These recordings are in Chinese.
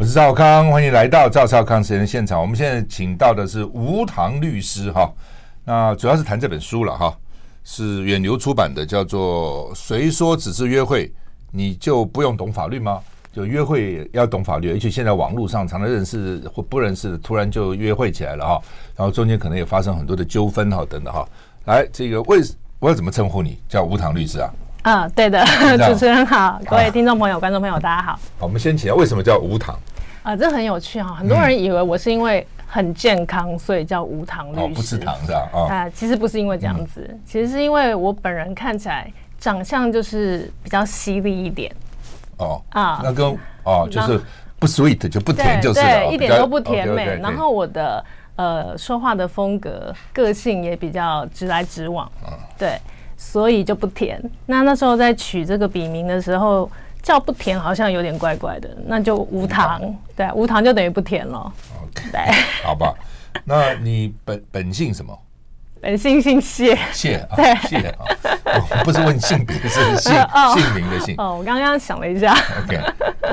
我是赵康，欢迎来到赵少康时间现场。我们现在请到的是无糖律师哈，那主要是谈这本书了哈，是远流出版的，叫做《谁说只是约会你就不用懂法律吗？就约会要懂法律，而且现在网络上常常认识或不认识的，突然就约会起来了哈，然后中间可能也发生很多的纠纷哈等等哈。来，这个为我要怎么称呼你？叫无糖律师啊？啊、哦，对的，主持人好，各位听众朋友、啊、观众朋友，大家好。好，我们先请教为什么叫无糖？啊，这很有趣哈，很多人以为我是因为很健康，嗯、所以叫无糖律师。哦，不吃糖的啊、哦？啊，其实不是因为这样子，嗯、其实是因为我本人看起来长相就是比较犀利一点。哦啊，那跟哦就是不 sweet 就不甜就是了，对，一点都不甜美。然后我的呃说话的风格、个性也比较直来直往，嗯，对。所以就不甜。那那时候在取这个笔名的时候，叫不甜好像有点怪怪的，那就无糖。对，无糖就等于不甜了。OK，对，好吧。那你本本姓什么？本姓姓谢。谢，对，谢啊。不是问性别，是姓姓名的姓。哦，我刚刚想了一下。OK，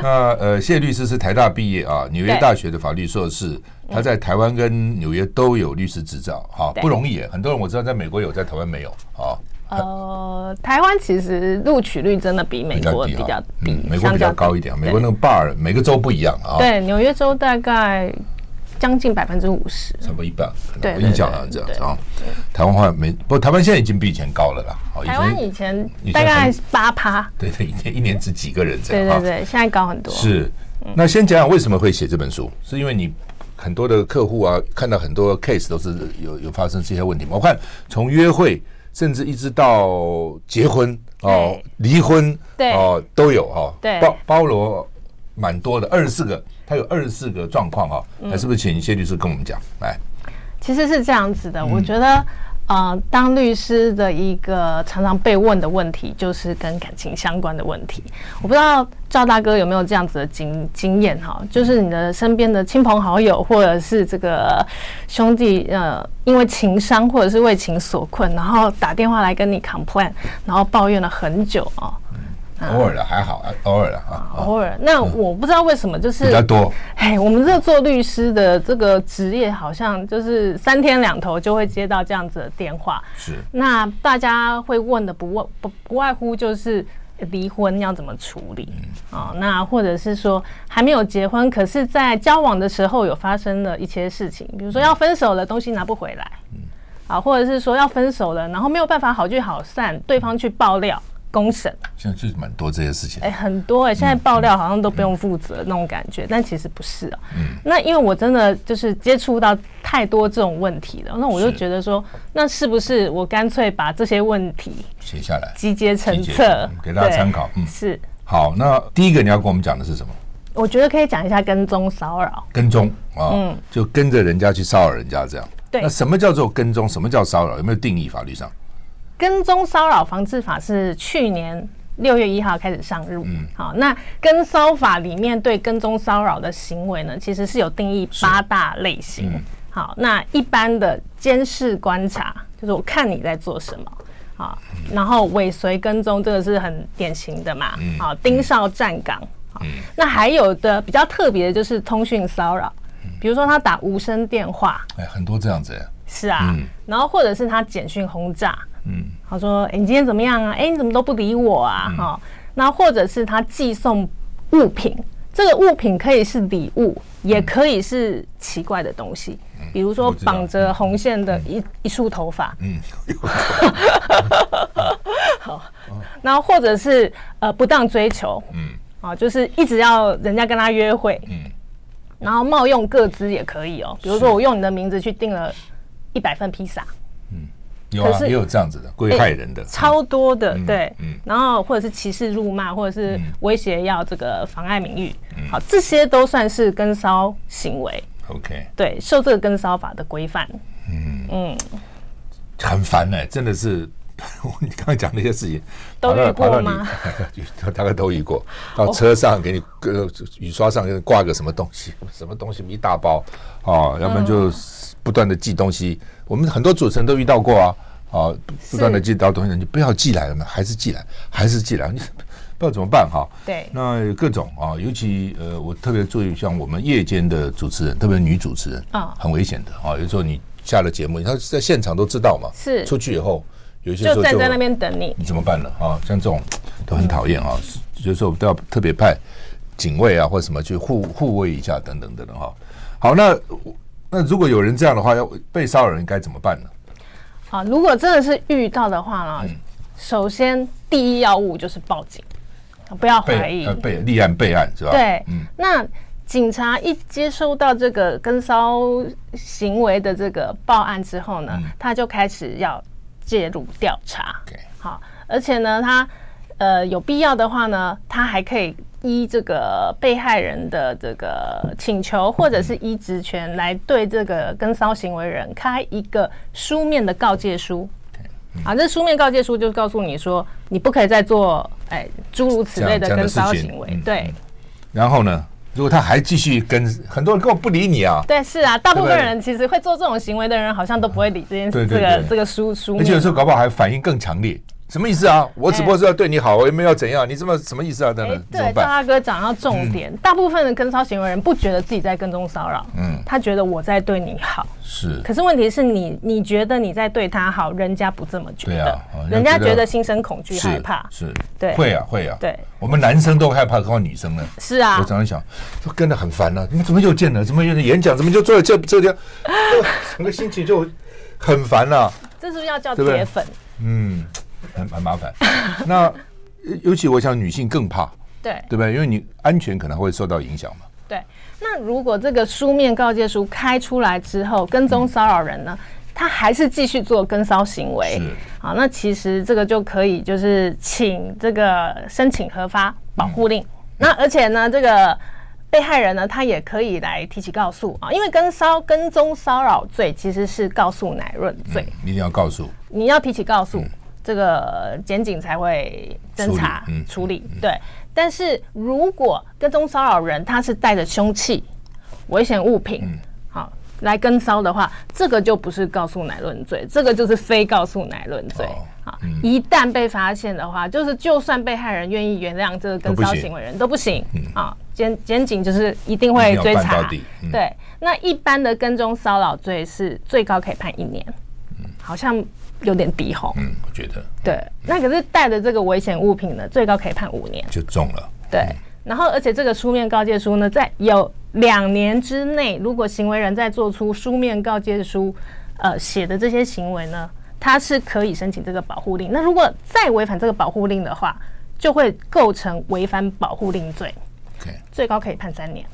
那呃，谢律师是台大毕业啊，纽约大学的法律硕士。他在台湾跟纽约都有律师执照，哈，不容易。很多人我知道在美国有，在台湾没有啊。呃，台湾其实录取率真的比美国比较低，嗯，美国比较高一点。美国那个 bar 每个州不一样啊。对，纽约州大概将近百分之五十，差不多一半。对，我印象好像这样子啊。台湾话没，不过台湾现在已经比以前高了啦。台湾以前大概八趴，对对，一年一年只几个人这样。对对对，现在高很多。是，那先讲讲为什么会写这本书，是因为你很多的客户啊，看到很多 case 都是有有发生这些问题吗？我看从约会。甚至一直到结婚哦，离婚哦都有哈，包包罗蛮多的，二十四个，他有二十四个状况哈，那是不是请谢律师跟我们讲？来？其实是这样子的，我觉得。呃，当律师的一个常常被问的问题，就是跟感情相关的问题。我不知道赵大哥有没有这样子的经经验哈，就是你的身边的亲朋好友，或者是这个兄弟，呃，因为情伤或者是为情所困，然后打电话来跟你 complain，然后抱怨了很久啊。偶尔的还好，偶尔的啊，偶尔。那我不知道为什么，就是比较多。哎，我们这做律师的这个职业，好像就是三天两头就会接到这样子的电话。是。那大家会问的不问不不外乎就是离婚要怎么处理啊？那或者是说还没有结婚，可是在交往的时候有发生了一些事情，比如说要分手了，东西拿不回来。嗯。啊，或者是说要分手了，然后没有办法好聚好散，对方去爆料。公审，现在就是蛮多这些事情，哎，很多哎，现在爆料好像都不用负责那种感觉，但其实不是啊。嗯，那因为我真的就是接触到太多这种问题了，那我就觉得说，那是不是我干脆把这些问题写下来，集结成册，给大家参考。嗯，是。好，那第一个你要跟我们讲的是什么？我觉得可以讲一下跟踪骚扰。跟踪啊，嗯，就跟着人家去骚扰人家这样。对。那什么叫做跟踪？什么叫骚扰？有没有定义？法律上？跟踪骚扰防治法是去年六月一号开始上路。嗯，好，那跟骚法里面对跟踪骚扰的行为呢，其实是有定义八大类型。嗯、好，那一般的监视观察，就是我看你在做什么，好，然后尾随跟踪，这个是很典型的嘛。嗯，好，盯梢站岗。好，那还有的比较特别的就是通讯骚扰，比如说他打无声电话，哎，很多这样子。是啊，嗯、然后或者是他简讯轰炸。嗯，他说：“哎，你今天怎么样啊？哎，你怎么都不理我啊？哈，那或者是他寄送物品，这个物品可以是礼物，也可以是奇怪的东西，比如说绑着红线的一一束头发。嗯，好，然后或者是呃不当追求，嗯，啊，就是一直要人家跟他约会，嗯，然后冒用各资也可以哦，比如说我用你的名字去订了一百份披萨。”有啊，也有这样子的，会害人的，超多的，对，嗯。然后或者是歧视、辱骂，或者是威胁要这个妨碍名誉，好，这些都算是跟骚行为。OK，对，受这个跟骚法的规范。嗯。嗯，很烦哎，真的是，你刚才讲那些事情都遇过吗？大概都遇过，到车上给你个雨刷上给你挂个什么东西，什么东西一大包啊，要不然就不断的寄东西。我们很多主持人都遇到过啊，啊，不断的寄到东西，你不要寄来了嘛，还是寄来，还是寄来，你 不知道怎么办哈。对，那各种啊，尤其呃，我特别注意像我们夜间的主持人，特别女主持人啊，很危险的啊。有时候你下了节目，他在现场都知道嘛，是出去以后，有些时候就站在那边等你，你怎么办呢？啊，像这种都很讨厌啊，有时候都要特别派警卫啊或者什么去护护卫一下等等等等哈。好，那那如果有人这样的话，要被骚扰人该怎么办呢？啊，如果真的是遇到的话呢，嗯、首先第一要务就是报警，不要怀疑，备立案备案是吧？对，嗯，那警察一接收到这个跟骚行为的这个报案之后呢，嗯、他就开始要介入调查。好，而且呢，他呃有必要的话呢，他还可以。依这个被害人的这个请求，或者是依职权来对这个跟骚行为人开一个书面的告诫书。啊，这书面告诫书就告诉你说，你不可以再做哎诸如此类的跟骚行为。对。然后呢，如果他还继续跟，很多人根本不理你啊。对，是啊，大部分人其实会做这种行为的人，好像都不会理这件事。这个这个书书，而且有时候搞不好还反应更强烈。什么意思啊？我只不过是要对你好，我也没有要怎样。你这么什么意思啊？等等，对，赵大哥讲到重点。大部分的跟骚行为人不觉得自己在跟踪骚扰，嗯，他觉得我在对你好。是。可是问题是你，你觉得你在对他好，人家不这么觉得。对啊，人家觉得心生恐惧、害怕。是。对。会啊，会啊。对。我们男生都害怕，何况女生呢？是啊。我常常想，就跟着很烦了。你们怎么又见了？怎么又演讲？怎么就坐在这这边？整个心情就很烦了。这是不是要叫铁粉？嗯。很很麻烦，那尤其我想女性更怕，对对不对？因为你安全可能会受到影响嘛。对，那如果这个书面告诫书开出来之后，跟踪骚扰人呢，嗯、他还是继续做跟骚行为，是好，那其实这个就可以就是请这个申请核发保护令。嗯、那而且呢，这个被害人呢，他也可以来提起告诉啊，因为跟骚跟踪骚扰罪其实是告诉乃论罪，嗯，一定要告诉，你要提起告诉。嗯这个检警才会侦查处理，对。但是如果跟踪骚扰人他是带着凶器、危险物品，嗯、好来跟骚的话，这个就不是告诉乃论罪，这个就是非告诉乃论罪。哦、好，嗯、一旦被发现的话，就是就算被害人愿意原谅这个跟骚行为人都不行。啊，检检警就是一定会追查。嗯、对，那一般的跟踪骚扰罪是最高可以判一年。嗯、好像。有点低吼，嗯，我觉得对。那可是带的这个危险物品呢，最高可以判五年，就中了。对，嗯、然后而且这个书面告诫书呢，在有两年之内，如果行为人在做出书面告诫书，呃，写的这些行为呢，他是可以申请这个保护令。那如果再违反这个保护令的话，就会构成违反保护令罪。OK，最高可以判三年。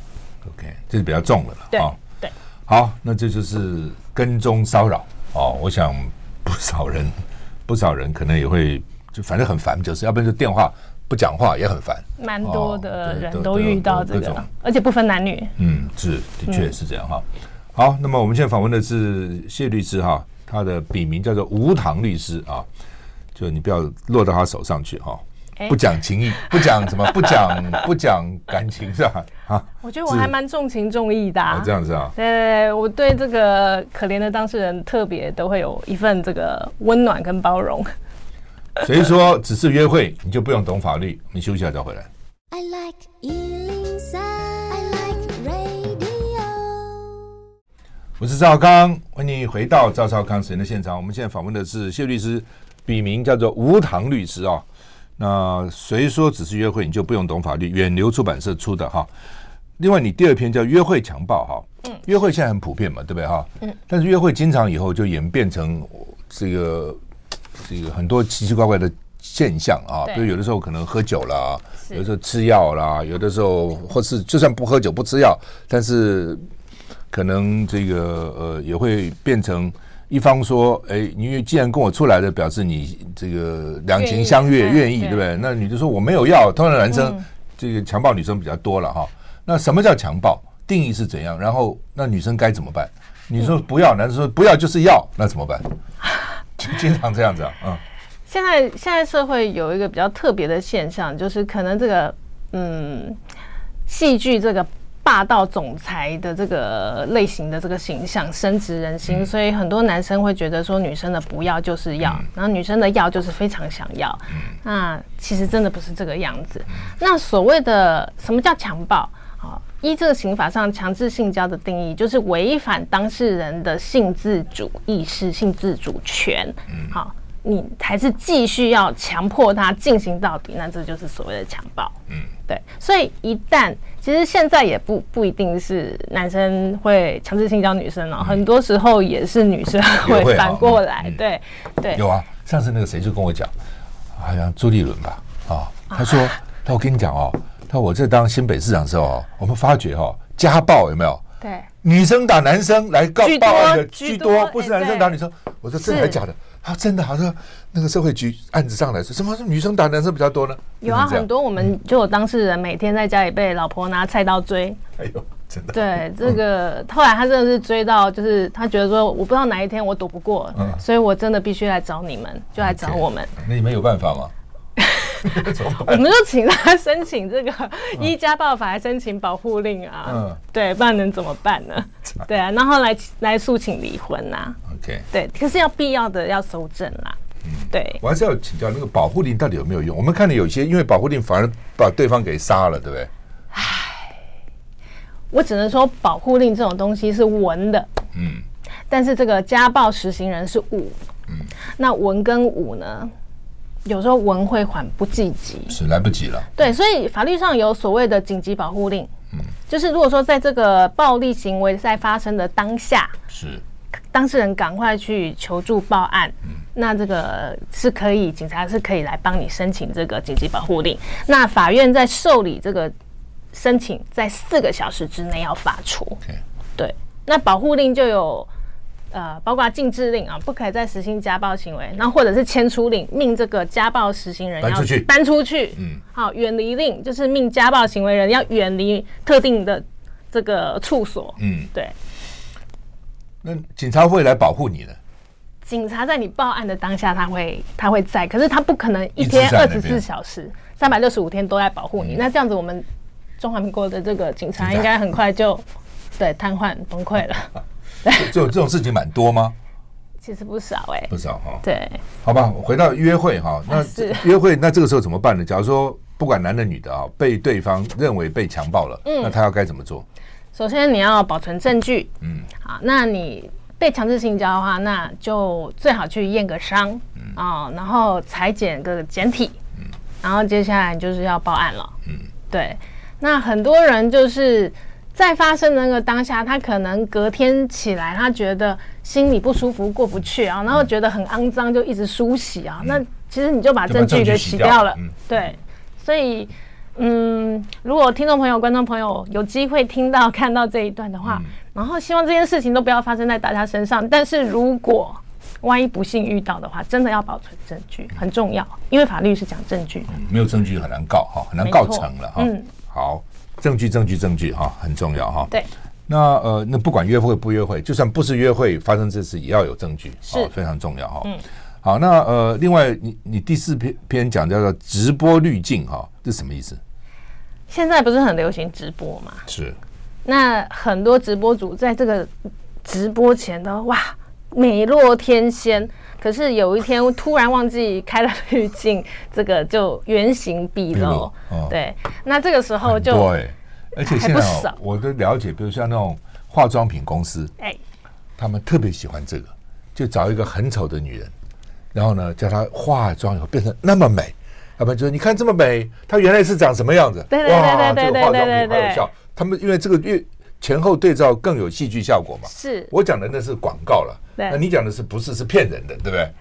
OK，这是比较重的了。对、哦、对，好，那这就是跟踪骚扰哦，我想。不少人，不少人可能也会就反正很烦，就是要不然就电话不讲话也很烦。蛮多的人都遇到这个，而且不分男女。嗯，是的确是这样哈。好，那么我们现在访问的是谢律师哈，他的笔名叫做无糖律师啊，就你不要落到他手上去哈。不讲情义，不讲什么，不讲不讲感情是吧？啊，我觉得我还蛮重情重义的。啊，这样子啊？对对对，我对这个可怜的当事人特别都会有一份这个温暖跟包容。所以说，只是约会，你就不用懂法律。你休息一下再回来。I like 103, I like radio。我是赵康，欢迎回到赵少康时间的现场。我们现在访问的是谢律师，笔名叫做无糖律师啊。那谁说只是约会你就不用懂法律？远流出版社出的哈。另外，你第二篇叫约会强暴哈。嗯。约会现在很普遍嘛，对不对哈？嗯。但是约会经常以后就演变成这个这个很多奇奇怪怪的现象啊。比如有的时候可能喝酒啦，有的时候吃药啦，有的时候或是就算不喝酒不吃药，但是可能这个呃也会变成。一方说：“哎，你既然跟我出来了，表示你这个两情相悦，愿意，对不对？那女的说我没有要，通常男生这个强暴女生比较多了哈。那什么叫强暴？定义是怎样？然后那女生该怎么办？你说不要，男生说不要就是要，那怎么办？就 经常这样子啊。嗯，现在现在社会有一个比较特别的现象，就是可能这个嗯，戏剧这个霸道总裁的这个类型的这个形象深植人心，嗯、所以很多男生会觉得说女生的不要就是要，嗯、然后女生的要就是非常想要。嗯、那其实真的不是这个样子。嗯、那所谓的什么叫强暴？好，依这个刑法上强制性交的定义，就是违反当事人的性自主意识、性自主权。嗯，好。你还是继续要强迫他进行到底，那这就是所谓的强暴。嗯，对。所以一旦其实现在也不不一定是男生会强制性交女生哦，嗯、很多时候也是女生 会反过来。嗯、对对。有啊，上次那个谁就跟我讲，好像朱立伦吧，啊，他说，啊、他我跟你讲哦，他我在当新北市长的时候，我们发觉哈家暴有没有？对。女生打男生来告报案的居多，不是男生打女生。我说真的假的？啊，真的，好像那个社会局案子上来说，什么是女生打男生比较多呢？有啊，很多我们就有当事人每天在家里被老婆拿菜刀追。哎呦，真的。对，这个后来他真的是追到，就是他觉得说，我不知道哪一天我躲不过，所以我真的必须来找你们，就来找我们。那你们有办法吗？我们就请他申请这个 依家暴法来申请保护令啊，嗯，对，不然能怎么办呢？对啊，然后来来诉请离婚呐。OK，对，可是要必要的要搜证啦。嗯，对，我还是要请教那个保护令到底有没有用？我们看到有些因为保护令反而把对方给杀了，对不对？唉，我只能说保护令这种东西是文的，嗯，但是这个家暴实行人是武，嗯，那文跟武呢？有时候文会缓不积极，是来不及了。对，所以法律上有所谓的紧急保护令，嗯，就是如果说在这个暴力行为在发生的当下，是当事人赶快去求助报案，嗯，那这个是可以，警察是可以来帮你申请这个紧急保护令。那法院在受理这个申请，在四个小时之内要发出。Okay. 对，那保护令就有。呃，包括禁制令啊，不可以再实行家暴行为，那或者是迁出令，命这个家暴实行人要搬出去，搬出去。嗯，好，远离令就是命家暴行为人要远离特定的这个处所。嗯，对。那警察会来保护你的？警察在你报案的当下，他会他会在，可是他不可能一天二十四小时、三百六十五天都在保护你。嗯、那这样子，我们中华民国的这个警察应该很快就对瘫痪崩溃了。就这种事情蛮多吗？其实不少哎、欸，不少哈。对，好吧，回到约会哈，那 约会那这个时候怎么办呢？假如说不管男的女的啊，被对方认为被强暴了，嗯，那他要该怎么做？首先你要保存证据，嗯，好，那你被强制性交的话，那就最好去验个伤，嗯。啊，然后裁剪个检体，嗯，然后接下来就是要报案了，嗯，对，那很多人就是。在发生的那个当下，他可能隔天起来，他觉得心里不舒服，过不去啊，然后觉得很肮脏，就一直梳洗啊。嗯、那其实你就把证据给洗掉了。掉嗯、对，所以嗯，如果听众朋友、观众朋友有机会听到、看到这一段的话，嗯、然后希望这件事情都不要发生在大家身上。但是如果万一不幸遇到的话，真的要保存证据，很重要，因为法律是讲证据的、嗯，没有证据很难告哈，很难告成了哈。嗯，好。证据，证据，证据，哈，很重要哈。对，那呃，那不管约会不约会，就算不是约会发生这事，也要有证据，是非常重要哈。嗯，好，那呃，另外，你你第四篇篇讲叫做直播滤镜哈，这是什么意思？现在不是很流行直播吗？是。那很多直播主在这个直播前都哇美若天仙，可是有一天突然忘记开了滤镜，这个就原形毕露。哦、对，那这个时候就对，而且现在、哦、我的了解，比如像那种化妆品公司，哎，他们特别喜欢这个，就找一个很丑的女人，然后呢叫她化妆以后变成那么美，要不然就说你看这么美，她原来是长什么样子？对对对对对对对，这个化妆品好有效。他们因为这个越前后对照更有戏剧效果嘛。是我讲的那是广告了。那你讲的是不是是骗人的，对不对？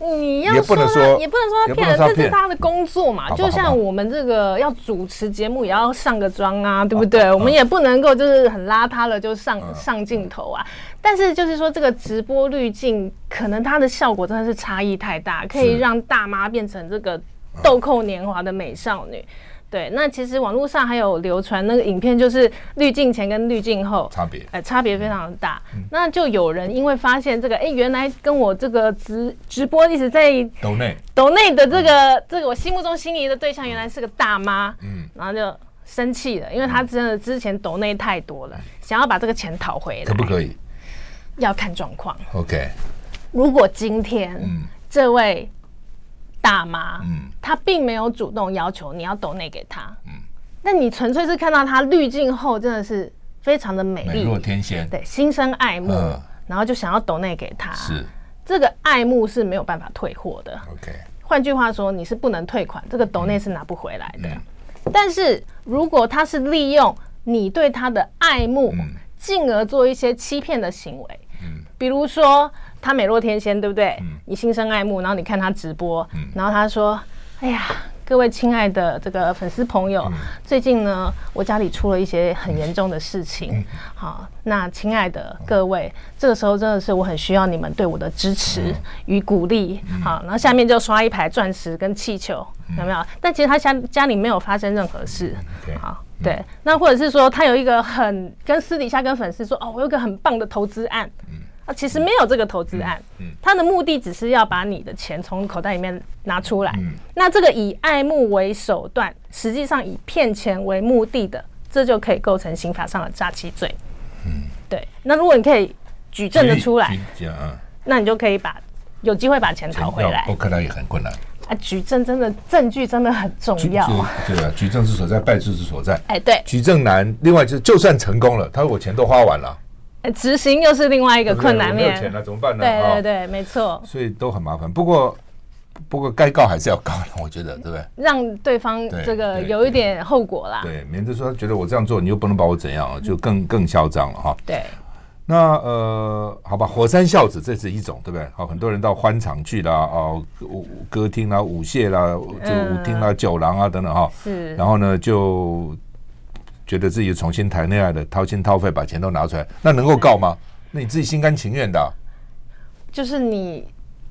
你要说，也不能说他骗人，这是他的工作嘛。就像我们这个要主持节目，也要上个妆啊，对不对？我们也不能够就是很邋遢了就上上镜头啊。但是就是说，这个直播滤镜，可能它的效果真的是差异太大，可以让大妈变成这个豆蔻年华的美少女。对，那其实网络上还有流传那个影片，就是滤镜前跟滤镜后差别，哎，差别非常的大。嗯、那就有人因为发现这个，哎，原来跟我这个直直播一直在抖内抖内的这个、嗯、这个我心目中心仪的对象，原来是个大妈，嗯，然后就生气了，因为他真的之前抖内太多了，想要把这个钱讨回来，可不可以？要看状况。OK，如果今天、嗯、这位大妈，嗯，她并没有主动要求你要抖内给她，嗯，那你纯粹是看到她滤镜后真的是非常的美丽，美若天仙，对，心生爱慕，嗯、然后就想要抖内给她，是。这个爱慕是没有办法退货的。OK，换句话说，你是不能退款，这个抖内是拿不回来的。嗯。但是如果他是利用你对他的爱慕，进而做一些欺骗的行为，嗯，比如说他美若天仙，对不对？嗯，你心生爱慕，然后你看他直播，嗯，然后他说：“哎呀，各位亲爱的这个粉丝朋友，最近呢，我家里出了一些很严重的事情。好，那亲爱的各位，这个时候真的是我很需要你们对我的支持与鼓励。好，然后下面就刷一排钻石跟气球。”有没有？但其实他家家里没有发生任何事。好，对。那或者是说，他有一个很跟私底下跟粉丝说，哦，我有个很棒的投资案。啊，其实没有这个投资案。他的目的只是要把你的钱从口袋里面拿出来。那这个以爱慕为手段，实际上以骗钱为目的的，这就可以构成刑法上的诈欺罪。嗯对。那如果你可以举证的出来，那你就可以把有机会把钱讨回来。我看到也很困难。啊，举证真的证据真的很重要。对啊，举证之所在，败诉之所在。哎、欸，对，举证难。另外就是，就算成功了，他说我钱都花完了，执行又是另外一个困难面。没有钱了怎么办呢？对对对，哦、没错。所以都很麻烦。不过，不过该告还是要告的，我觉得，对不对？让对方这个有一点后果啦。对，免得说他觉得我这样做，你又不能把我怎样，就更更嚣张了哈。对。那呃，好吧，火山孝子这是一种，对不对？好，很多人到欢场去啦，哦，舞歌厅啦、舞榭啦、就舞厅啦、酒廊啊等等哈。是。然后呢，就觉得自己重新谈恋爱的，掏心掏肺把钱都拿出来，那能够告吗？那你自己心甘情愿的、啊。就是你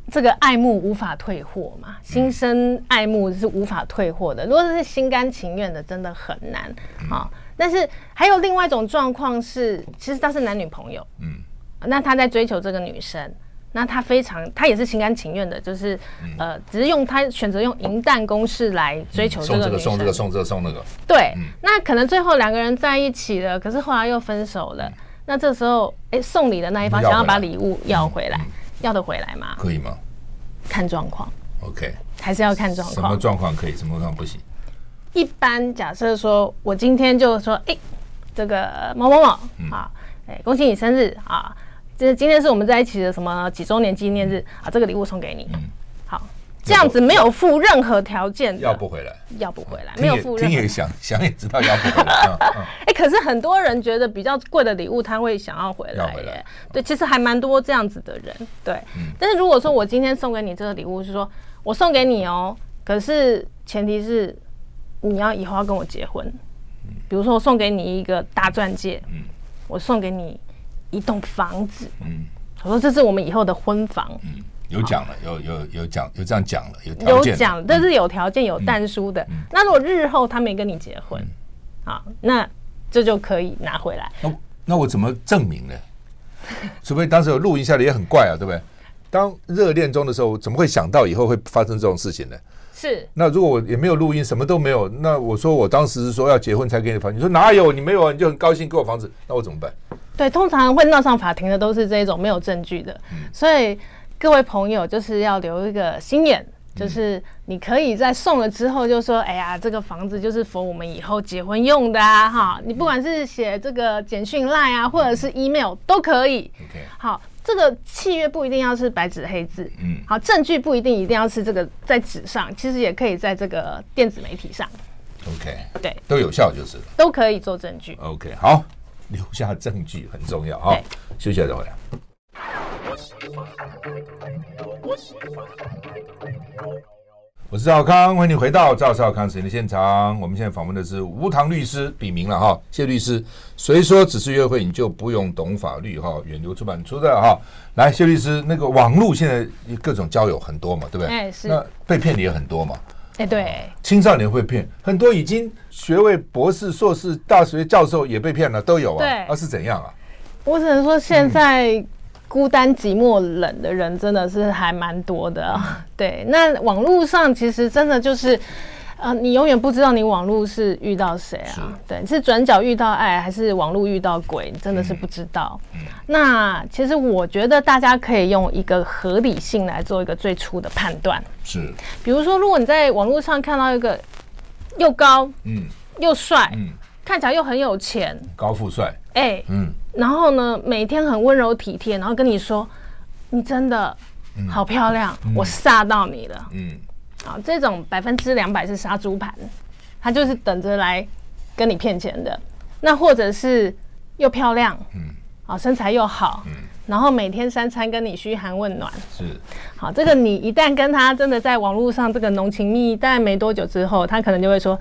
这个爱慕无法退货嘛，心生爱慕是无法退货的。如果是心甘情愿的，真的很难啊。但是还有另外一种状况是，其实他是男女朋友，嗯，那他在追求这个女生，那他非常，他也是心甘情愿的，就是、嗯、呃，只是用他选择用银弹攻势来追求这个送这个送这个送这个送那个，对，嗯、那可能最后两个人在一起了，可是后来又分手了，嗯、那这时候，哎、欸，送礼的那一方想要把礼物要回来，要得回来吗？可以吗？看状况，OK，还是要看状况，什么状况可以，什么状况不行？一般假设说，我今天就说，哎、欸，这个某某某啊，哎、欸，恭喜你生日啊！这今天是我们在一起的什么几周年纪念日啊？这个礼物送给你。嗯、好，这样子没有附任何条件，要不回来，要不回来，没有附任何。听也想 想也知道要不回来。哎、可是很多人觉得比较贵的礼物他会想要回来耶。回来对，其实还蛮多这样子的人。对，嗯、但是如果说我今天送给你这个礼物，是说我送给你哦，可是前提是。你要以后要跟我结婚，比如说我送给你一个大钻戒，嗯，我送给你一栋房子，嗯，我说这是我们以后的婚房，嗯，有讲了，有有有讲，有这样讲了，有条件，有讲，但是有条件有但书的。那如果日后他没跟你结婚，好，那这就可以拿回来。那那我怎么证明呢？除非当时有录音下来也很怪啊，对不对？当热恋中的时候，怎么会想到以后会发生这种事情呢？是，那如果我也没有录音，什么都没有，那我说我当时是说要结婚才给你房，你说哪有？你没有，你就很高兴给我房子，那我怎么办？对，通常会闹上法庭的都是这种没有证据的，嗯、所以各位朋友就是要留一个心眼，就是你可以在送了之后就说，哎呀，这个房子就是 for 我们以后结婚用的啊，哈，你不管是写这个简讯 line 啊，或者是 email 都可以，OK，好。这个契约不一定要是白纸黑字，嗯，好，证据不一定一定要是这个在纸上，其实也可以在这个电子媒体上，OK，对，都有效就是了，都可以做证据，OK，好，留下证据很重要啊，对休息一下再回来。我是赵康，欢迎你回到赵少康时间的现场。我们现在访问的是吴唐律师，笔名了哈，谢律师。谁说只是约会你就不用懂法律哈？远流出版出的哈。来，谢律师，那个网络现在各种交友很多嘛，对不对？哎，是。那被骗的也很多嘛。哎，对。青少年会骗，很多已经学位博士、硕士、大学教授也被骗了，都有啊。对。啊，是怎样啊？我只能说现在、嗯。孤单寂寞冷的人真的是还蛮多的，对。那网络上其实真的就是，呃，你永远不知道你网络是遇到谁啊？是对，是转角遇到爱，还是网络遇到鬼？你真的是不知道。那其实我觉得大家可以用一个合理性来做一个最初的判断。是，比如说，如果你在网络上看到一个又高，嗯，又帅，嗯，看起来又很有钱，高富帅，哎、欸，嗯，然后呢，每天很温柔体贴，然后跟你说，你真的好漂亮，嗯、我煞到你了，嗯。啊，这种百分之两百是杀猪盘，他就是等着来跟你骗钱的。那或者是又漂亮，嗯，啊，身材又好，嗯，然后每天三餐跟你嘘寒问暖，是。好，这个你一旦跟他真的在网络上这个浓情蜜意，但没多久之后，他可能就会说：“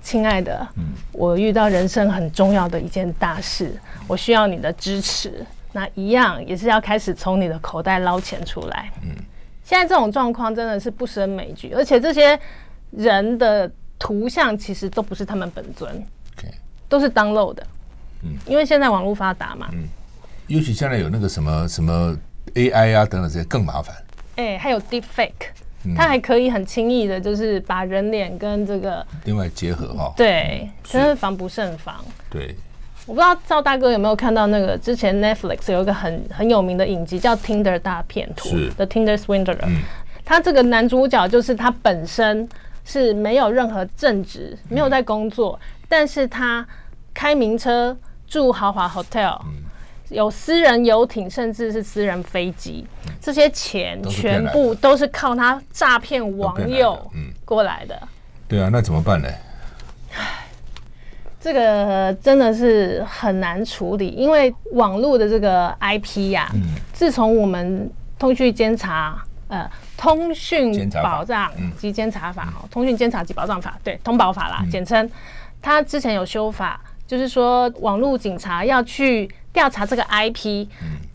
亲爱的，嗯，我遇到人生很重要的一件大事，我需要你的支持。”那一样也是要开始从你的口袋捞钱出来，嗯。现在这种状况真的是不胜枚举，而且这些人的图像其实都不是他们本尊.都是 download 的，嗯，因为现在网络发达嘛，嗯，尤其现在有那个什么什么 AI 啊等等这些更麻烦，哎、欸，还有 Deepfake，嗯，它还可以很轻易的，就是把人脸跟这个另外结合哈，对，真是防不胜防，对。我不知道赵大哥有没有看到那个之前 Netflix 有一个很很有名的影集叫《Tinder 大骗徒》的 Tinder Swindler，嗯，他这个男主角就是他本身是没有任何正职，没有在工作，嗯、但是他开名车住豪华 hotel，嗯、有私人游艇，甚至是私人飞机，嗯、这些钱全部都是靠他诈骗网友过来的。对啊，那怎么办呢？这个真的是很难处理，因为网络的这个 IP 呀、啊，嗯、自从我们通讯监察呃通讯保障及监察法哈，通讯监察及保障法对通保法啦，嗯、简称，它之前有修法，就是说网络警察要去调查这个 IP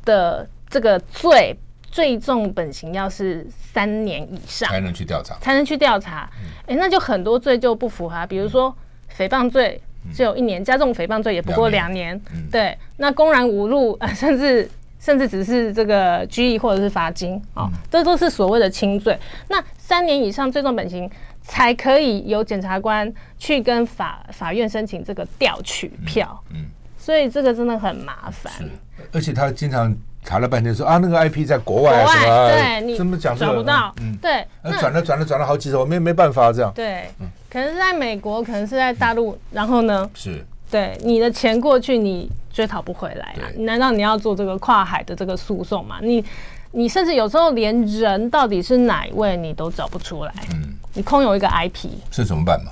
的这个罪，最重本刑要是三年以上。才能去调查，才能去调查，哎、嗯，那就很多罪就不符合，比如说诽谤罪。只有一年，加重诽谤罪也不过两年。对，那公然侮辱，呃，甚至甚至只是这个拘役或者是罚金啊，哦嗯、这都是所谓的轻罪。那三年以上最重本刑才可以由检察官去跟法法院申请这个调取票。嗯，嗯所以这个真的很麻烦。是，而且他经常。查了半天说啊，那个 IP 在国外什么？对，你怎么讲找不到？嗯，对，转了转了转了好几次，我没没办法这样。对，可能是在美国，可能是在大陆，然后呢？是。对，你的钱过去，你追讨不回来啊！难道你要做这个跨海的这个诉讼吗？你你甚至有时候连人到底是哪一位你都找不出来。嗯。你空有一个 IP，是怎么办嘛？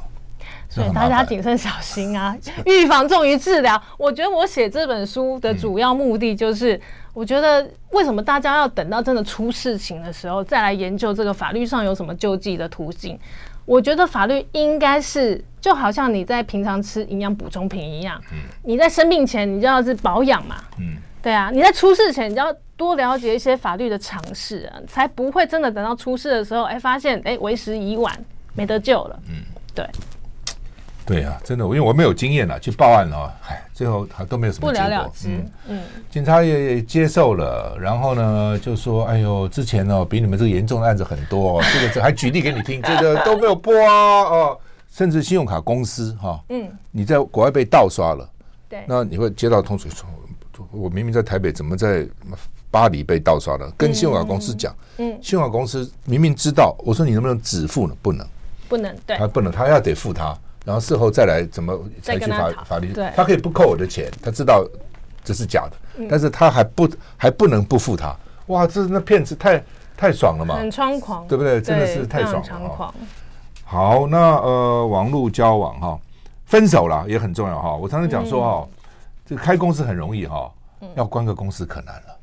所以大家谨慎小心啊！预防重于治疗。我觉得我写这本书的主要目的就是。我觉得为什么大家要等到真的出事情的时候再来研究这个法律上有什么救济的途径？我觉得法律应该是就好像你在平常吃营养补充品一样，你在生病前你就要是保养嘛，对啊，你在出事前你就要多了解一些法律的常识啊，才不会真的等到出事的时候，哎，发现哎为时已晚，没得救了。嗯，对。对啊，真的，因为我没有经验了，去报案了，唉，最后还都没有什么结果。不了了之。嗯，嗯警察也接受了，然后呢，就说：“哎呦，之前哦，比你们这个严重的案子很多，哦，这个这还举例给你听，这个都没有播啊，哦，甚至信用卡公司哈，哦、嗯，你在国外被盗刷了，对，那你会接到通知说，我明明在台北，怎么在巴黎被盗刷了？跟信用卡公司讲，信用卡公司明明知道，我说你能不能止付呢？不能，不能，对，他不能，他要得付他。”然后事后再来怎么采取法法律？他可以不扣我的钱，他知道这是假的，嗯、但是他还不还不能不付他。哇，这那骗子太太爽了嘛，很猖狂，对不对？真的是太爽了。好，那呃，网络交往哈，分手了也很重要哈。我常常讲说哈，嗯、这个开公司很容易哈，要关个公司可难了。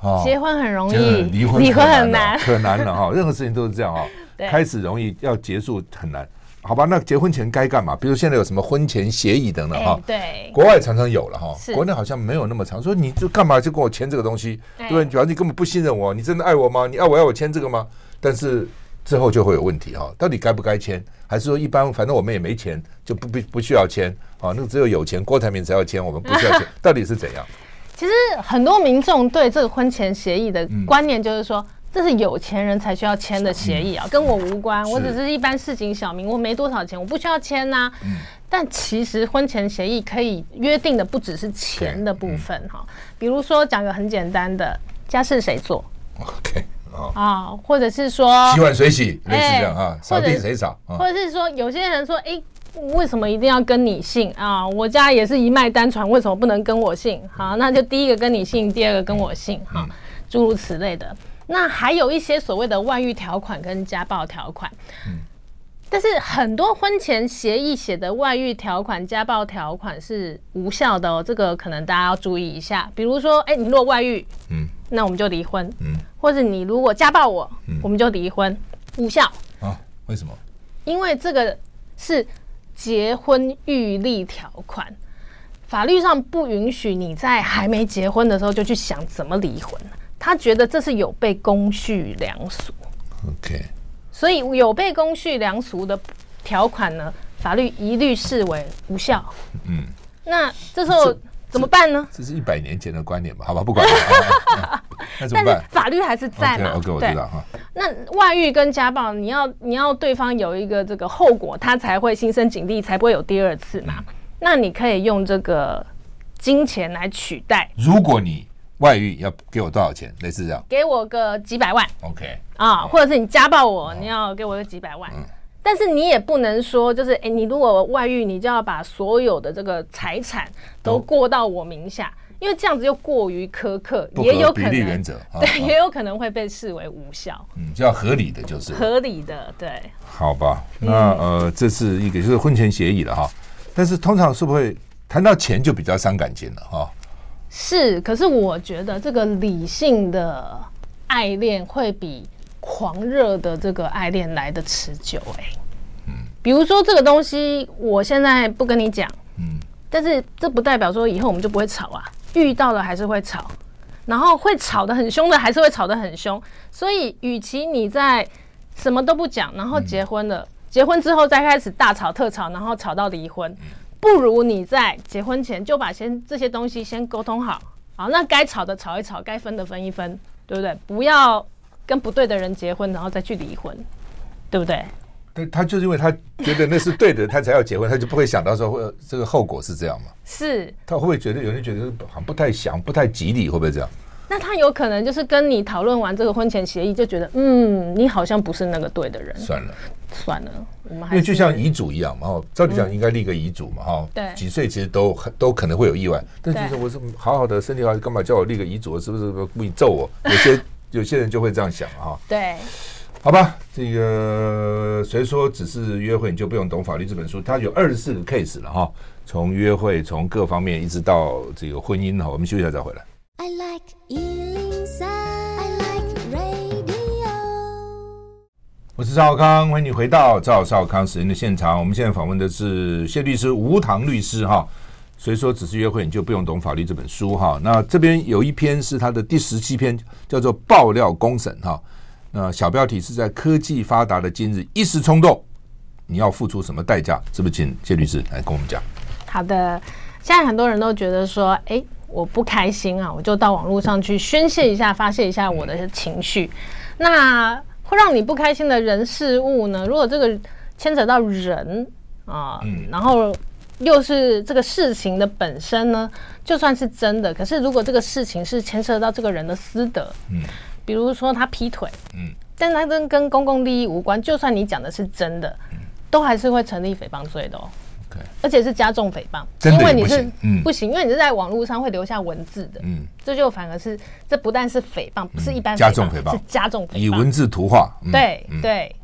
哦，结婚很容易，离婚离婚很难，可难了哈。任何事情都是这样哈，对开始容易，要结束很难。好吧，那结婚前该干嘛？比如现在有什么婚前协议等等哈？对，国外常常有了哈，国内好像没有那么长。说你就干嘛就跟我签这个东西？对不对？主要你根本不信任我，你真的爱我吗？你爱我要我签这个吗？但是之后就会有问题哈，到底该不该签？还是说一般反正我们也没钱，就不必不需要签啊？那只有有钱郭台铭才要签，我们不需要签，到底是怎样？其实很多民众对这个婚前协议的观念就是说。这是有钱人才需要签的协议啊，跟我无关。我只是一般市井小民，我没多少钱，我不需要签呐、啊。嗯、但其实婚前协议可以约定的不只是钱的部分哈，嗯、比如说讲个很简单的，家事谁做？OK 啊、哦，或者是说洗碗谁洗，类似这样啊，扫地谁扫？或者是说有些人说，哎，为什么一定要跟你姓啊？我家也是一脉单传，为什么不能跟我姓？好，那就第一个跟你姓，第二个跟我姓哈，诸如此类的。那还有一些所谓的外遇条款跟家暴条款，嗯，但是很多婚前协议写的外遇条款、家暴条款是无效的哦，这个可能大家要注意一下。比如说，哎，你如果外遇，嗯，那我们就离婚，嗯，或者你如果家暴我，嗯，我们就离婚，无效啊？为什么？因为这个是结婚预立条款，法律上不允许你在还没结婚的时候就去想怎么离婚。他觉得这是有被公序良俗，OK，所以有被公序良俗的条款呢，法律一律视为无效。嗯，那这时候怎么办呢？这，这是一百年前的观点吧？好吧，不管了。那怎么办？法律还是在嘛？OK，, okay 我知道哈。那外遇跟家暴，你要你要对方有一个这个后果，他才会心生警惕，才不会有第二次嘛。嗯、那你可以用这个金钱来取代。如果你外遇要给我多少钱？类似这样，给我个几百万。OK 啊，或者是你家暴我，你要给我个几百万。嗯，但是你也不能说，就是哎，你如果外遇，你就要把所有的这个财产都过到我名下，因为这样子又过于苛刻，也有可能比例原则，对，也有可能会被视为无效。嗯，就要合理的就是合理的，对。好吧，那呃，这是一个就是婚前协议了哈，但是通常是不会谈到钱就比较伤感情了哈。是，可是我觉得这个理性的爱恋会比狂热的这个爱恋来的持久哎。嗯，比如说这个东西，我现在不跟你讲，嗯，但是这不代表说以后我们就不会吵啊，遇到了还是会吵，然后会吵得很凶的还是会吵得很凶，所以与其你在什么都不讲，然后结婚了，结婚之后再开始大吵特吵，然后吵到离婚。不如你在结婚前就把先这些东西先沟通好，好，那该吵的吵一吵，该分的分一分，对不对？不要跟不对的人结婚，然后再去离婚，对不对？对，他就是因为他觉得那是对的，他才要结婚，他就不会想到说会这个后果是这样嘛？是。他会不会觉得有人觉得好像不太想，不太吉利，会不会这样？那他有可能就是跟你讨论完这个婚前协议，就觉得嗯，你好像不是那个对的人。算了，算了，我们还因为就像遗嘱一样嘛，哦，照理讲应该立个遗嘱嘛，哈、嗯，对，几岁其实都都可能会有意外，但是我是好好的身体好，干嘛叫我立个遗嘱？是不是故意揍我？有些 有些人就会这样想哈。对，好吧，这个谁说只是约会你就不用懂法律这本书？它有二十四个 case 了哈，从约会从各方面一直到这个婚姻哈，我们休息一下再回来。I like 103, I like radio。我是赵少康，欢迎你回到赵少康时间的现场。我们现在访问的是谢律师吴唐律师哈。所以说，只是约会你就不用懂法律这本书哈。那这边有一篇是他的第十七篇，叫做爆料公审哈。那小标题是在科技发达的今日，一时冲动，你要付出什么代价？是不是请谢律师来跟我们讲？好的，现在很多人都觉得说，哎。我不开心啊，我就到网络上去宣泄一下，发泄一下我的情绪。那会让你不开心的人事物呢？如果这个牵扯到人啊，嗯，然后又是这个事情的本身呢，就算是真的，可是如果这个事情是牵涉到这个人的私德，嗯，比如说他劈腿，嗯，但他跟跟公共利益无关，就算你讲的是真的，都还是会成立诽谤罪的哦。而且是加重诽谤，因为你是不行，因为你是在网络上会留下文字的，嗯，这就反而是这不但是诽谤，不是一般加重诽谤，是加重诽谤，以文字图画，对对，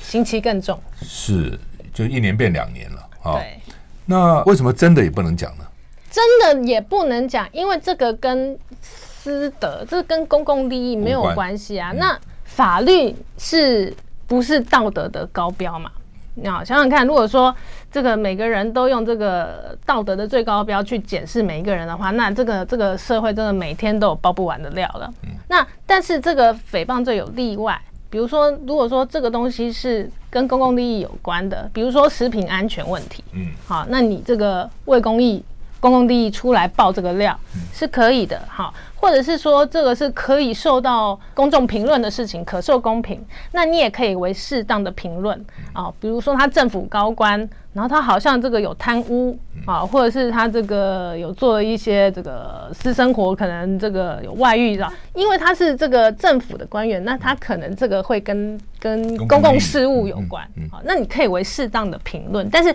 刑期更重，是就一年变两年了啊。对，那为什么真的也不能讲呢？真的也不能讲，因为这个跟私德，这跟公共利益没有关。系啊。那法律是不是道德的高标嘛？你好，想想看，如果说这个每个人都用这个道德的最高标去检视每一个人的话，那这个这个社会真的每天都有爆不完的料了。嗯。那但是这个诽谤罪有例外，比如说，如果说这个东西是跟公共利益有关的，比如说食品安全问题，嗯，好，那你这个为公益公共利益出来爆这个料，是可以的，好，或者是说这个是可以受到公众评论的事情，可受公平，那你也可以为适当的评论啊，比如说他政府高官，然后他好像这个有贪污啊，或者是他这个有做了一些这个私生活，可能这个有外遇的，因为他是这个政府的官员，那他可能这个会跟跟公共事务有关，好，那你可以为适当的评论，但是。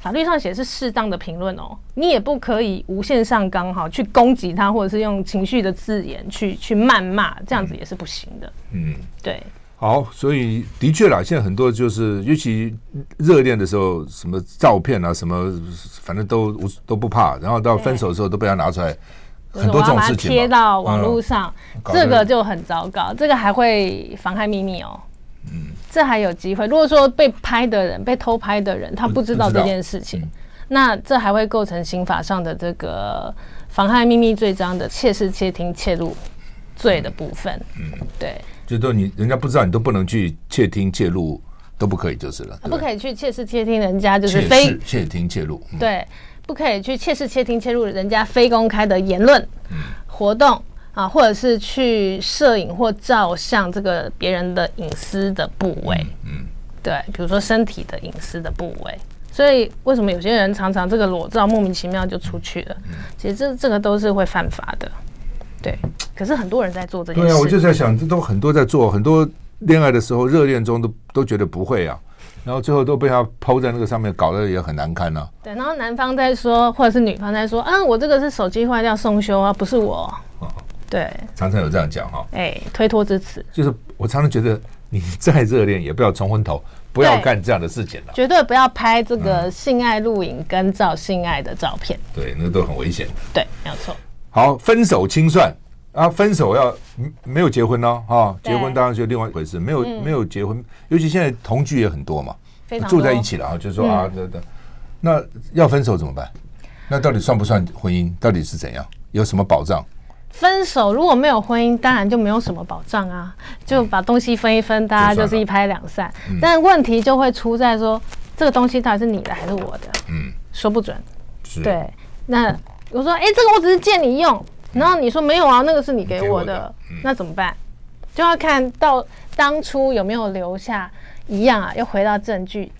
法律上写是适当的评论哦，你也不可以无限上纲哈，去攻击他，或者是用情绪的字眼去去谩骂，这样子也是不行的。嗯，对。好，所以的确啦，现在很多就是，尤其热恋的时候，什么照片啊，什么反正都都不怕，然后到分手的时候都被他拿出来，很多这种事情贴到网络上，嗯，这个就很糟糕，这个还会妨害秘密哦。嗯，这还有机会。如果说被拍的人、被偷拍的人，他不知道这件事情，嗯、那这还会构成刑法上的这个妨害秘密罪章的窃视、窃听、窃录罪的部分。嗯，对，就说你人家不知道，你都不能去窃听、窃录，都不可以就是了。不可以去窃视、窃听人家就是非窃听、窃录。对，不可以去窃视、窃听、窃录人家非公开的言论、活动。啊，或者是去摄影或照相这个别人的隐私的部位，嗯，嗯对，比如说身体的隐私的部位，所以为什么有些人常常这个裸照莫名其妙就出去了？嗯、其实这这个都是会犯法的，对。可是很多人在做这件事，对啊，我就在想，这都很多在做，很多恋爱的时候热恋中都都觉得不会啊，然后最后都被他抛在那个上面，搞得也很难堪啊。对，然后男方在说，或者是女方在说，啊，我这个是手机坏掉送修啊，不是我。哦对，常常有这样讲哈，哎、欸，推脱之词，就是我常常觉得你再热恋也不要冲昏头，不要干这样的事情了，绝对不要拍这个性爱录影跟照性爱的照片，嗯、对，那都很危险。对，没有错。好，分手清算啊，分手要没有结婚呢，哈，结婚当然就另外一回事，没有、嗯、没有结婚，尤其现在同居也很多嘛，住在一起了啊，就是说啊，等等、嗯，那要分手怎么办？那到底算不算婚姻？到底是怎样？有什么保障？分手如果没有婚姻，当然就没有什么保障啊，就把东西分一分，大家就是一拍两散。但问题就会出在说，这个东西到底是你的还是我的？嗯，说不准。对，那我说，哎，这个我只是借你用，然后你说没有啊，那个是你给我的，那怎么办？就要看到当初有没有留下一样啊，又回到证据。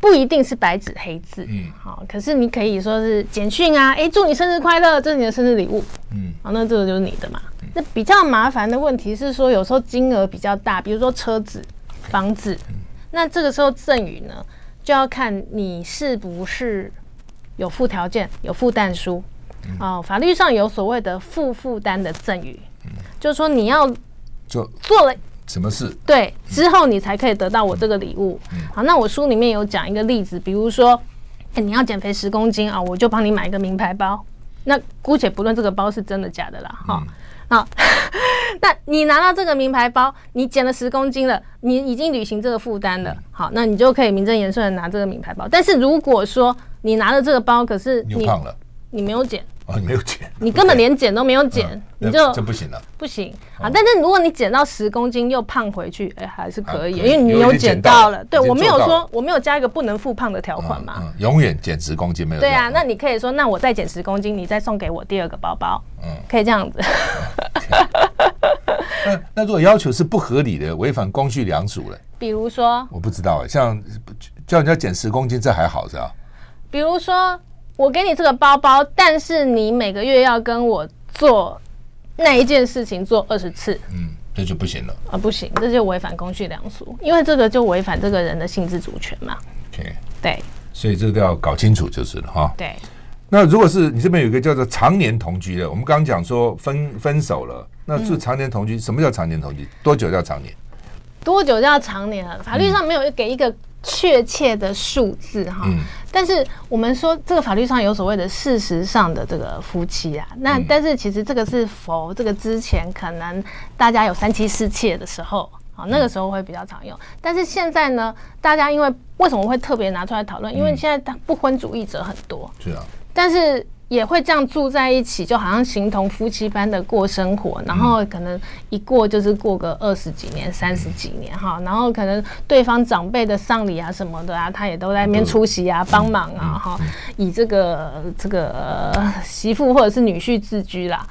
不一定是白纸黑字，嗯，好，可是你可以说是简讯啊，哎，祝你生日快乐，这是你的生日礼物，嗯，好，那这个就是你的嘛。那比较麻烦的问题是说，有时候金额比较大，比如说车子、房子，那这个时候赠与呢，就要看你是不是有附条件、有附担书，哦，法律上有所谓的附负担的赠与，就是说你要做做了。什么事？对，之后你才可以得到我这个礼物。嗯、好，那我书里面有讲一个例子，比如说，欸、你要减肥十公斤啊，我就帮你买一个名牌包。那姑且不论这个包是真的假的啦，哈、嗯。好，那你拿到这个名牌包，你减了十公斤了，你已经履行这个负担了。好，那你就可以名正言顺的拿这个名牌包。但是如果说你拿了这个包，可是你，你胖了，你没有减。哦，你没有减，你根本连减都没有减，嗯，你就这不行了，不行啊！但是如果你减到十公斤又胖回去，哎，还是可以，因为你有减到了。对，我没有说我没有加一个不能复胖的条款嘛，永远减十公斤没有。对啊，那你可以说，那我再减十公斤，你再送给我第二个包包，嗯，可以这样子。那那如果要求是不合理的，违反公序良俗了，比如说，我不知道，像叫人家减十公斤，这还好是吧？比如说。我给你这个包包，但是你每个月要跟我做那一件事情做二十次，嗯，这就不行了啊，不行，这就违反公序良俗，因为这个就违反这个人的性自主权嘛。OK，对，所以这个要搞清楚就是了哈。对，那如果是你这边有一个叫做常年同居的，我们刚刚讲说分分手了，那是常年同居，什么叫常年同居？多久叫常年？多久叫常年啊？法律上没有给一个。确切的数字哈，但是我们说这个法律上有所谓的事实上的这个夫妻啊，那但是其实这个是否这个之前可能大家有三妻四妾的时候啊，那个时候会比较常用。但是现在呢，大家因为为什么会特别拿出来讨论？因为现在不婚主义者很多，是啊。但是也会这样住在一起，就好像形同夫妻般的过生活，然后可能一过就是过个二十几年、三十几年哈，然后可能对方长辈的丧礼啊什么的啊，他也都在那边出席啊、帮忙啊哈，以这个这个媳妇或者是女婿自居啦。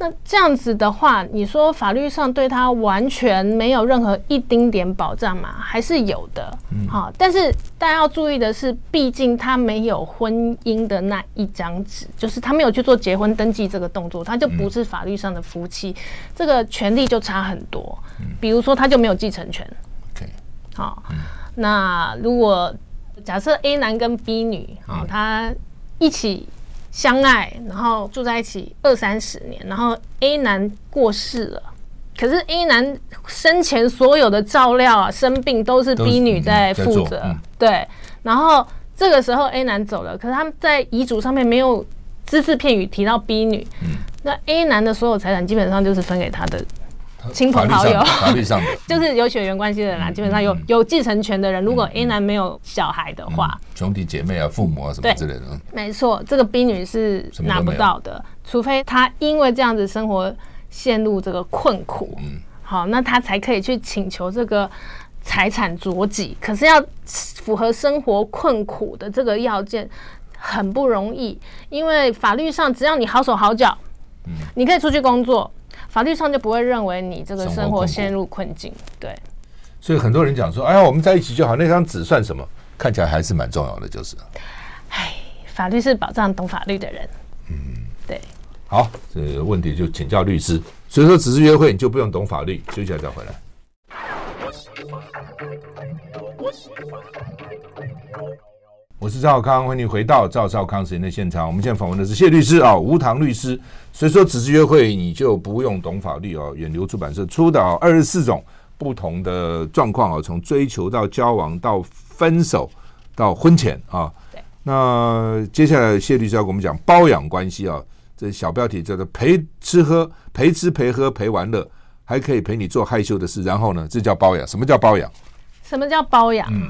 那这样子的话，你说法律上对他完全没有任何一丁点保障吗？还是有的。嗯，好，但是大家要注意的是，毕竟他没有婚姻的那一张纸，就是他没有去做结婚登记这个动作，他就不是法律上的夫妻，这个权利就差很多。比如说，他就没有继承权。OK，好，那如果假设 A 男跟 B 女，好，他一起。相爱，然后住在一起二三十年，然后 A 男过世了，可是 A 男生前所有的照料啊、生病都是 B 女在负责，嗯、对。然后这个时候 A 男走了，可是他们在遗嘱上面没有只字片语提到 B 女，嗯、那 A 男的所有财产基本上就是分给他的。亲朋好友，法律上 就是有血缘关系的人啊，基本上有有继承权的人。如果 A 男没有小孩的话，兄弟姐妹啊、父母啊什么之类的，没错，这个 B 女是拿不到的，除非她因为这样子生活陷入这个困苦，嗯，好，那她才可以去请求这个财产酌己。可是要符合生活困苦的这个要件很不容易，因为法律上只要你好手好脚，嗯，你可以出去工作。法律上就不会认为你这个生活陷入困境，对。所以很多人讲说：“哎呀，我们在一起就好，那张纸算什么？”看起来还是蛮重要的，就是。哎，法律是保障懂法律的人。嗯，对。好，这个问题就请教律师。所以说，只是约会你就不用懂法律，休息一下再回来。我是赵少康，欢迎回到赵少康时间的现场。我们现在访问的是谢律师啊，吴唐律师。所以说，只是约会你就不用懂法律哦。远流出版社出的二十四种不同的状况啊，从追求到交往到分手到婚前啊。对。那接下来谢律师要跟我们讲包养关系啊，这小标题叫做陪吃喝、陪吃陪喝陪玩乐，还可以陪你做害羞的事。然后呢，这叫包养。什么叫包养？什么叫包养？嗯。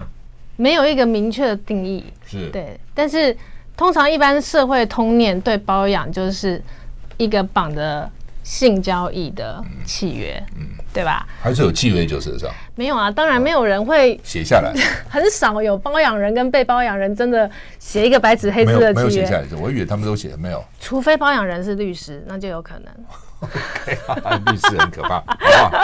没有一个明确的定义，是对，但是通常一般社会通念对包养就是一个绑的性交易的契约，嗯，嗯对吧？还是有契约就是这样？没有啊，当然没有人会写下来，很少有包养人跟被包养人真的写一个白纸黑字的契约。没有写下来，我以为他们都写了，没有。除非包养人是律师，那就有可能。律师很可怕，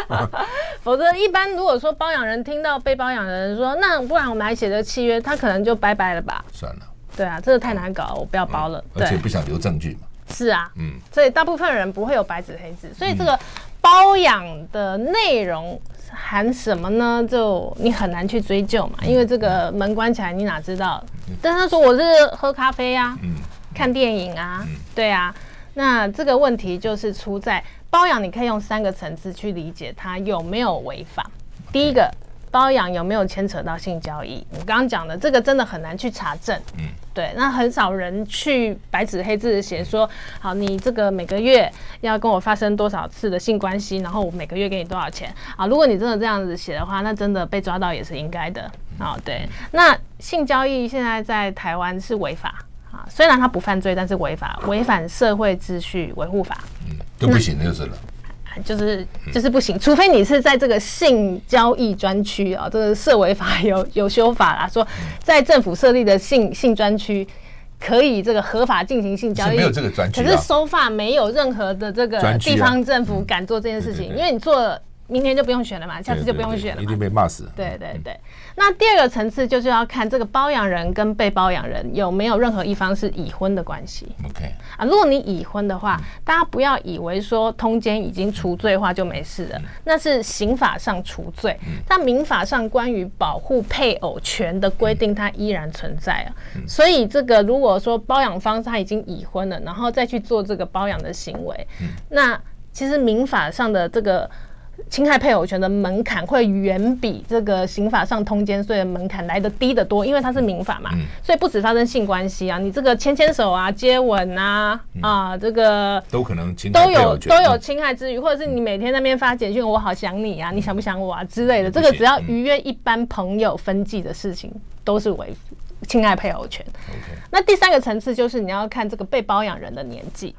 否则一般如果说包养人听到被包养的人说，那不然我们还写个契约，他可能就拜拜了吧。算了。对啊，这个太难搞，我不要包了。嗯、而且不想留证据嘛。是啊，嗯，所以大部分人不会有白纸黑字，所以这个包养的内容含什么呢？就你很难去追究嘛，因为这个门关起来，你哪知道？但他说我是喝咖啡啊，嗯，看电影啊，嗯、对啊。那这个问题就是出在包养，你可以用三个层次去理解它有没有违法。第一个，包养有没有牵扯到性交易？我刚刚讲的这个真的很难去查证。嗯，对，那很少人去白纸黑字写说，好，你这个每个月要跟我发生多少次的性关系，然后我每个月给你多少钱啊？如果你真的这样子写的话，那真的被抓到也是应该的。啊，对，那性交易现在在台湾是违法。虽然他不犯罪，但是违法，违反社会秩序维护法，嗯，就不行就是了，就是就是不行，除非你是在这个性交易专区啊，这个社违法有有修法啦，说在政府设立的性性专区可以这个合法进行性交易，没有这个专区，可是收法没有任何的这个地方政府敢做这件事情，因为你做。明年就不用选了嘛，下次就不用选了嘛，一定被骂死。对对对，那第二个层次就是要看这个包养人跟被包养人有没有任何一方是已婚的关系。OK 啊，如果你已婚的话，大家不要以为说通奸已经除罪的话就没事了，那是刑法上除罪，但民法上关于保护配偶权的规定它依然存在啊。所以这个如果说包养方他已经已婚了，然后再去做这个包养的行为，那其实民法上的这个。侵害配偶权的门槛会远比这个刑法上通奸罪的门槛来的低得多，因为它是民法嘛，嗯、所以不止发生性关系啊，你这个牵牵手啊、接吻啊、嗯、啊，这个都可能侵都有都有侵害之余，或者是你每天那边发简讯，我好想你啊，你想不想我啊之类的，这个只要逾越一般朋友分际的事情，都是违侵害配偶权。那第三个层次就是你要看这个被包养人的年纪。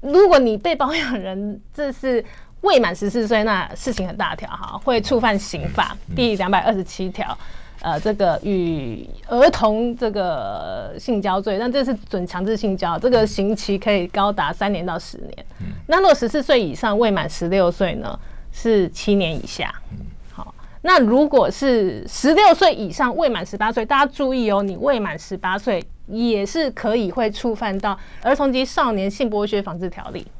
如果你被包养人这是未满十四岁，那事情很大条哈，会触犯刑法第两百二十七条。呃，这个与儿童这个性交罪，那这是准强制性交，这个刑期可以高达三年到十年。嗯、那如果十四岁以上未满十六岁呢，是七年以下。嗯、好，那如果是十六岁以上未满十八岁，大家注意哦，你未满十八岁也是可以会触犯到《儿童及少年性剥削防治条例》嗯。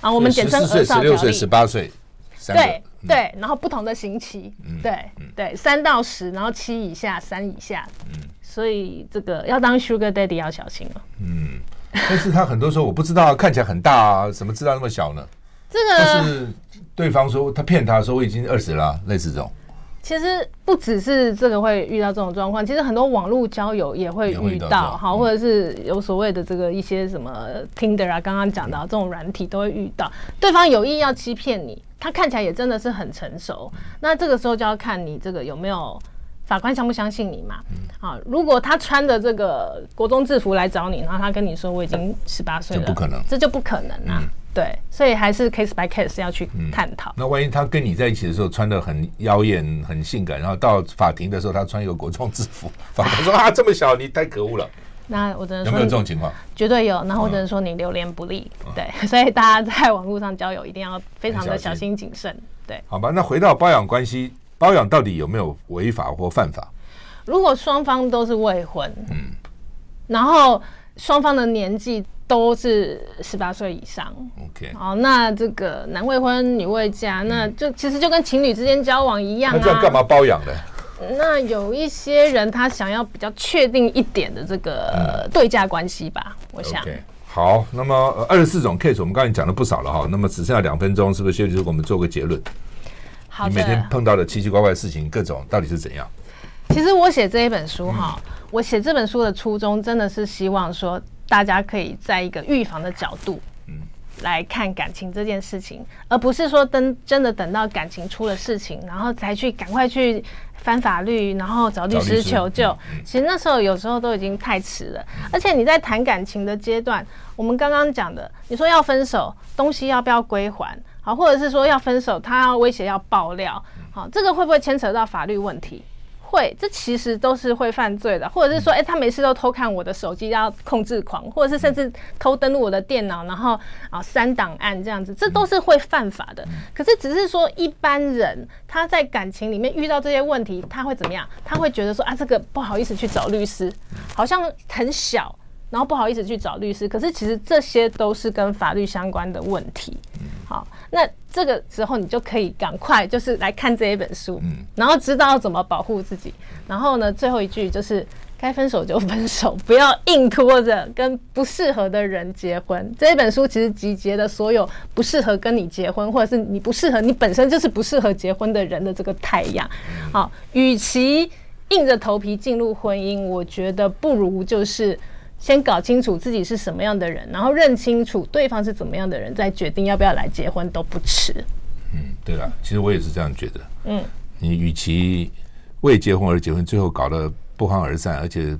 啊，我们简称儿少条例。十六岁、十八岁。对对，然后不同的刑期，嗯、对、嗯、对，三到十，然后七以下，三以下，嗯，所以这个要当 Sugar Daddy 要小心了。嗯，但是他很多时候我不知道，看起来很大啊，怎么知道那么小呢？这个但是对方说他骗他说我已经二十了，类似这种。其实不只是这个会遇到这种状况，其实很多网络交友也会遇到，好，或者是有所谓的这个一些什么 Tinder 啊，刚刚讲到这种软体都会遇到，对方有意要欺骗你，他看起来也真的是很成熟，那这个时候就要看你这个有没有法官相不相信你嘛？好，如果他穿着这个国中制服来找你，然后他跟你说我已经十八岁了，这不可能，这就不可能啊。对，所以还是 case by case 要去探讨、嗯。那万一他跟你在一起的时候穿的很妖艳、很性感，然后到法庭的时候他穿一个国中制服，法官说啊，这么小，你太可恶了。那我只能说有没有这种情况？绝对有。那我只能说你流年不利。嗯、对，所以大家在网络上交友一定要非常的小心谨慎。对，好吧。那回到包养关系，包养到底有没有违法或犯法？如果双方都是未婚，嗯，然后双方的年纪。都是十八岁以上，OK。好，那这个男未婚女未嫁，嗯、那就其实就跟情侣之间交往一样啊。那这样干嘛包养呢？那有一些人他想要比较确定一点的这个对价关系吧，嗯、我想。Okay. 好，那么二十四种 case 我们刚才讲了不少了哈，那么只剩下两分钟，是不是休息我们做个结论？好的。你每天碰到的奇奇怪怪的事情，各种到底是怎样？其实我写这一本书哈，嗯、我写这本书的初衷真的是希望说。大家可以在一个预防的角度，来看感情这件事情，而不是说等真的等到感情出了事情，然后才去赶快去翻法律，然后找律师求救。其实那时候有时候都已经太迟了。而且你在谈感情的阶段，我们刚刚讲的，你说要分手，东西要不要归还？好，或者是说要分手，他要威胁要爆料，好，这个会不会牵扯到法律问题？会，这其实都是会犯罪的，或者是说，哎，他每次都偷看我的手机，要控制狂，或者是甚至偷登录我的电脑，然后啊删档案这样子，这都是会犯法的。可是只是说，一般人他在感情里面遇到这些问题，他会怎么样？他会觉得说啊，这个不好意思去找律师，好像很小，然后不好意思去找律师。可是其实这些都是跟法律相关的问题。好，那这个时候你就可以赶快就是来看这一本书，嗯，然后知道怎么保护自己。然后呢，最后一句就是该分手就分手，不要硬拖着跟不适合的人结婚。这一本书其实集结了所有不适合跟你结婚，或者是你不适合你本身就是不适合结婚的人的这个太阳。好，与其硬着头皮进入婚姻，我觉得不如就是。先搞清楚自己是什么样的人，然后认清楚对方是怎么样的人，再决定要不要来结婚都不迟。嗯，对了，其实我也是这样觉得。嗯，你与其为结婚而结婚，最后搞得不欢而散，而且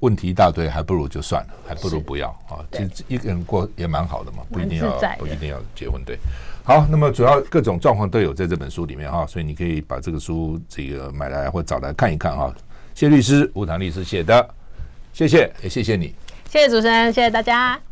问题一大堆，还不如就算了，还不如不要啊。其实一个人过也蛮好的嘛，不一定要不一定要结婚。对，好，那么主要各种状况都有在这本书里面哈，所以你可以把这个书这个买来或找来看一看哈。谢律师，吴唐律师写的。谢谢，也谢谢你。谢谢主持人谢谢大家。